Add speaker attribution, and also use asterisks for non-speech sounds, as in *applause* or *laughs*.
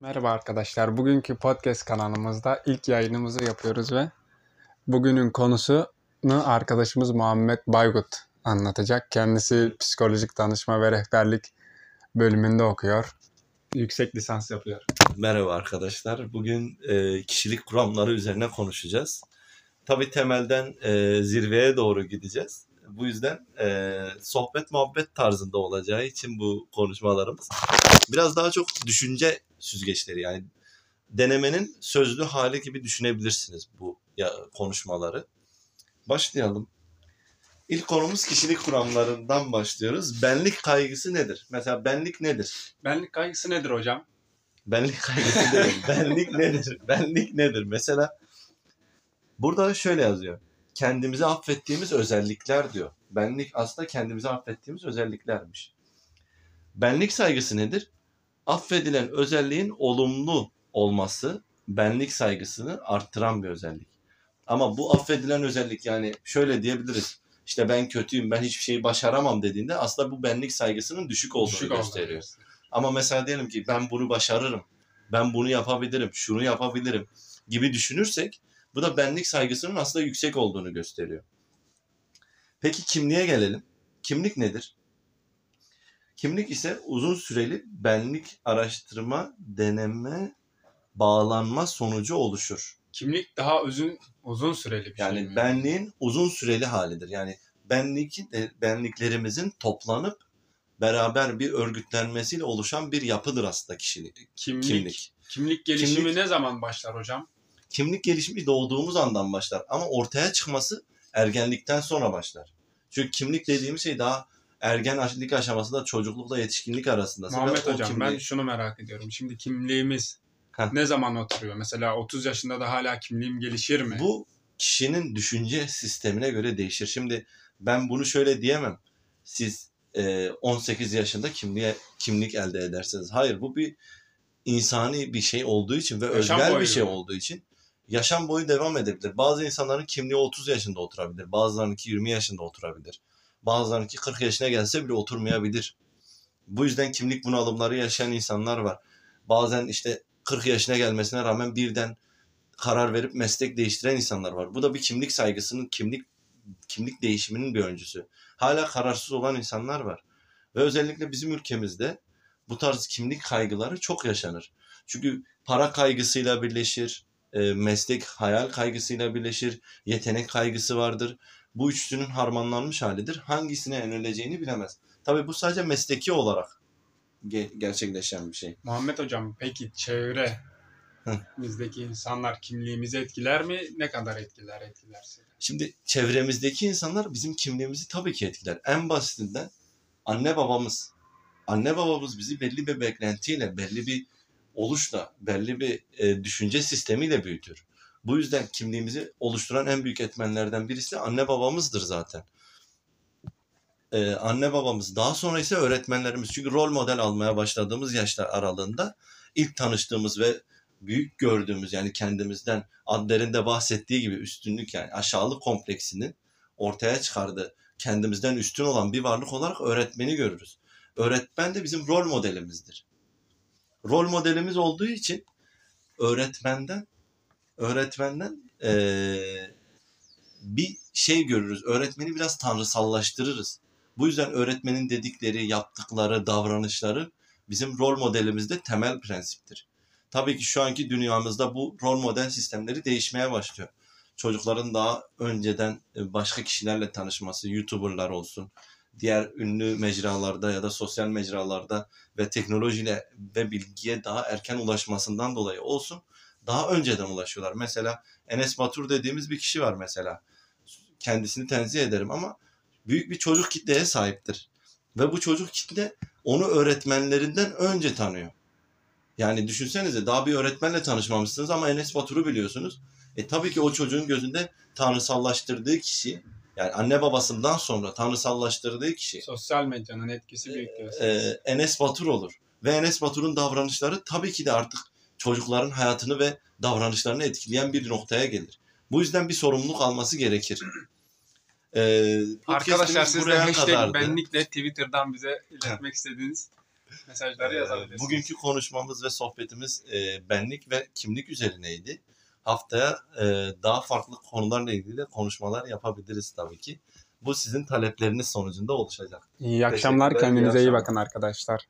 Speaker 1: Merhaba arkadaşlar. Bugünkü podcast kanalımızda ilk yayınımızı yapıyoruz ve bugünün konusunu arkadaşımız Muhammed Baygut anlatacak. Kendisi psikolojik danışma ve rehberlik bölümünde okuyor. Yüksek lisans yapıyor.
Speaker 2: Merhaba arkadaşlar. Bugün e, kişilik kuramları üzerine konuşacağız. Tabii temelden e, zirveye doğru gideceğiz. Bu yüzden e, sohbet muhabbet tarzında olacağı için bu konuşmalarımız biraz daha çok düşünce süzgeçleri yani denemenin sözlü hali gibi düşünebilirsiniz bu ya, konuşmaları. Başlayalım. İlk konumuz kişilik kuramlarından başlıyoruz. Benlik kaygısı nedir? Mesela benlik nedir?
Speaker 1: Benlik kaygısı nedir hocam?
Speaker 2: Benlik kaygısı değil. *laughs* benlik nedir? Benlik nedir? Mesela burada şöyle yazıyor. Kendimizi affettiğimiz özellikler diyor. Benlik aslında kendimizi affettiğimiz özelliklermiş. Benlik saygısı nedir? Affedilen özelliğin olumlu olması benlik saygısını arttıran bir özellik. Ama bu affedilen özellik yani şöyle diyebiliriz. İşte ben kötüyüm, ben hiçbir şeyi başaramam dediğinde aslında bu benlik saygısının düşük olduğunu
Speaker 1: Düşük
Speaker 2: gösteriyor. Ama mesela diyelim ki ben bunu başarırım, ben bunu yapabilirim, şunu yapabilirim gibi düşünürsek bu da benlik saygısının aslında yüksek olduğunu gösteriyor. Peki kimliğe gelelim. Kimlik nedir? Kimlik ise uzun süreli benlik araştırma, deneme, bağlanma sonucu oluşur.
Speaker 1: Kimlik daha uzun uzun süreli bir
Speaker 2: Yani
Speaker 1: şey mi?
Speaker 2: benliğin uzun süreli halidir. Yani benlik, e, benliklerimizin toplanıp beraber bir örgütlenmesiyle oluşan bir yapıdır aslında kişilik.
Speaker 1: kimlik,
Speaker 2: Kimlik.
Speaker 1: kimlik gelişimi
Speaker 2: Kimlik-
Speaker 1: ne zaman başlar hocam?
Speaker 2: Kimlik gelişimi doğduğumuz andan başlar ama ortaya çıkması ergenlikten sonra başlar. Çünkü kimlik dediğimiz şey daha ergenlik aşamasında çocuklukla yetişkinlik arasında.
Speaker 1: Muhammed hocam ben şunu merak ediyorum. Şimdi kimliğimiz
Speaker 2: Heh.
Speaker 1: ne zaman oturuyor? Mesela 30 yaşında da hala kimliğim gelişir mi?
Speaker 2: Bu kişinin düşünce sistemine göre değişir. Şimdi ben bunu şöyle diyemem. Siz e, 18 yaşında kimliğe kimlik elde edersiniz. Hayır bu bir insani bir şey olduğu için ve
Speaker 1: Yaşam
Speaker 2: özel
Speaker 1: boyu
Speaker 2: bir şey olduğu için yaşam boyu devam edebilir. Bazı insanların kimliği 30 yaşında oturabilir. Bazılarınınki 20 yaşında oturabilir. Bazılarınınki 40 yaşına gelse bile oturmayabilir. Bu yüzden kimlik bunalımları yaşayan insanlar var. Bazen işte 40 yaşına gelmesine rağmen birden karar verip meslek değiştiren insanlar var. Bu da bir kimlik saygısının, kimlik kimlik değişiminin bir öncüsü. Hala kararsız olan insanlar var. Ve özellikle bizim ülkemizde bu tarz kimlik kaygıları çok yaşanır. Çünkü para kaygısıyla birleşir, e, meslek hayal kaygısıyla birleşir, yetenek kaygısı vardır. Bu üçlünün harmanlanmış halidir. Hangisine yöneleceğini bilemez. Tabii bu sadece mesleki olarak ge- gerçekleşen bir şey.
Speaker 1: Muhammed hocam peki çevre bizdeki insanlar kimliğimizi etkiler mi? Ne kadar etkiler etkilerse?
Speaker 2: Şimdi çevremizdeki insanlar bizim kimliğimizi tabii ki etkiler. En basitinden anne babamız. Anne babamız bizi belli bir beklentiyle, belli bir oluşla, belli bir e, düşünce sistemiyle büyütür. Bu yüzden kimliğimizi oluşturan en büyük etmenlerden birisi anne babamızdır zaten. Ee, anne babamız daha sonra ise öğretmenlerimiz. Çünkü rol model almaya başladığımız yaşlar aralığında ilk tanıştığımız ve büyük gördüğümüz yani kendimizden Adler'in de bahsettiği gibi üstünlük yani aşağılık kompleksinin ortaya çıkardığı kendimizden üstün olan bir varlık olarak öğretmeni görürüz. Öğretmen de bizim rol modelimizdir. Rol modelimiz olduğu için öğretmenden öğretmenden eee, bir şey görürüz. Öğretmeni biraz tanrısallaştırırız. Bu yüzden öğretmenin dedikleri, yaptıkları, davranışları bizim rol modelimizde temel prensiptir. Tabii ki şu anki dünyamızda bu rol model sistemleri değişmeye başlıyor. Çocukların daha önceden e, başka kişilerle tanışması, YouTuber'lar olsun, diğer ünlü mecralarda ya da sosyal mecralarda ve teknolojiyle ve bilgiye daha erken ulaşmasından dolayı olsun daha önceden ulaşıyorlar. Mesela Enes Batur dediğimiz bir kişi var mesela. Kendisini tenzih ederim ama büyük bir çocuk kitleye sahiptir. Ve bu çocuk kitle onu öğretmenlerinden önce tanıyor. Yani düşünsenize daha bir öğretmenle tanışmamışsınız ama Enes Batur'u biliyorsunuz. E tabii ki o çocuğun gözünde tanrısallaştırdığı kişi yani anne babasından sonra tanrısallaştırdığı kişi
Speaker 1: Sosyal medyanın etkisi büyük diyorsunuz.
Speaker 2: e, Enes Batur olur. Ve Enes Batur'un davranışları tabii ki de artık çocukların hayatını ve davranışlarını etkileyen bir noktaya gelir. Bu yüzden bir sorumluluk alması gerekir. E,
Speaker 1: Arkadaşlar siz de
Speaker 2: buraya
Speaker 1: hashtag
Speaker 2: kadardı.
Speaker 1: benlikle Twitter'dan bize iletmek istediğiniz Mesajları
Speaker 2: Ee,
Speaker 1: yazabilirsiniz.
Speaker 2: Bugünkü konuşmamız ve sohbetimiz e, benlik ve kimlik üzerineydi. Haftaya e, daha farklı konularla ilgili de konuşmalar yapabiliriz tabii ki. Bu sizin talepleriniz sonucunda oluşacak.
Speaker 1: İyi akşamlar.
Speaker 2: İyi
Speaker 1: Kendinize iyi
Speaker 2: akşamlar.
Speaker 1: bakın arkadaşlar.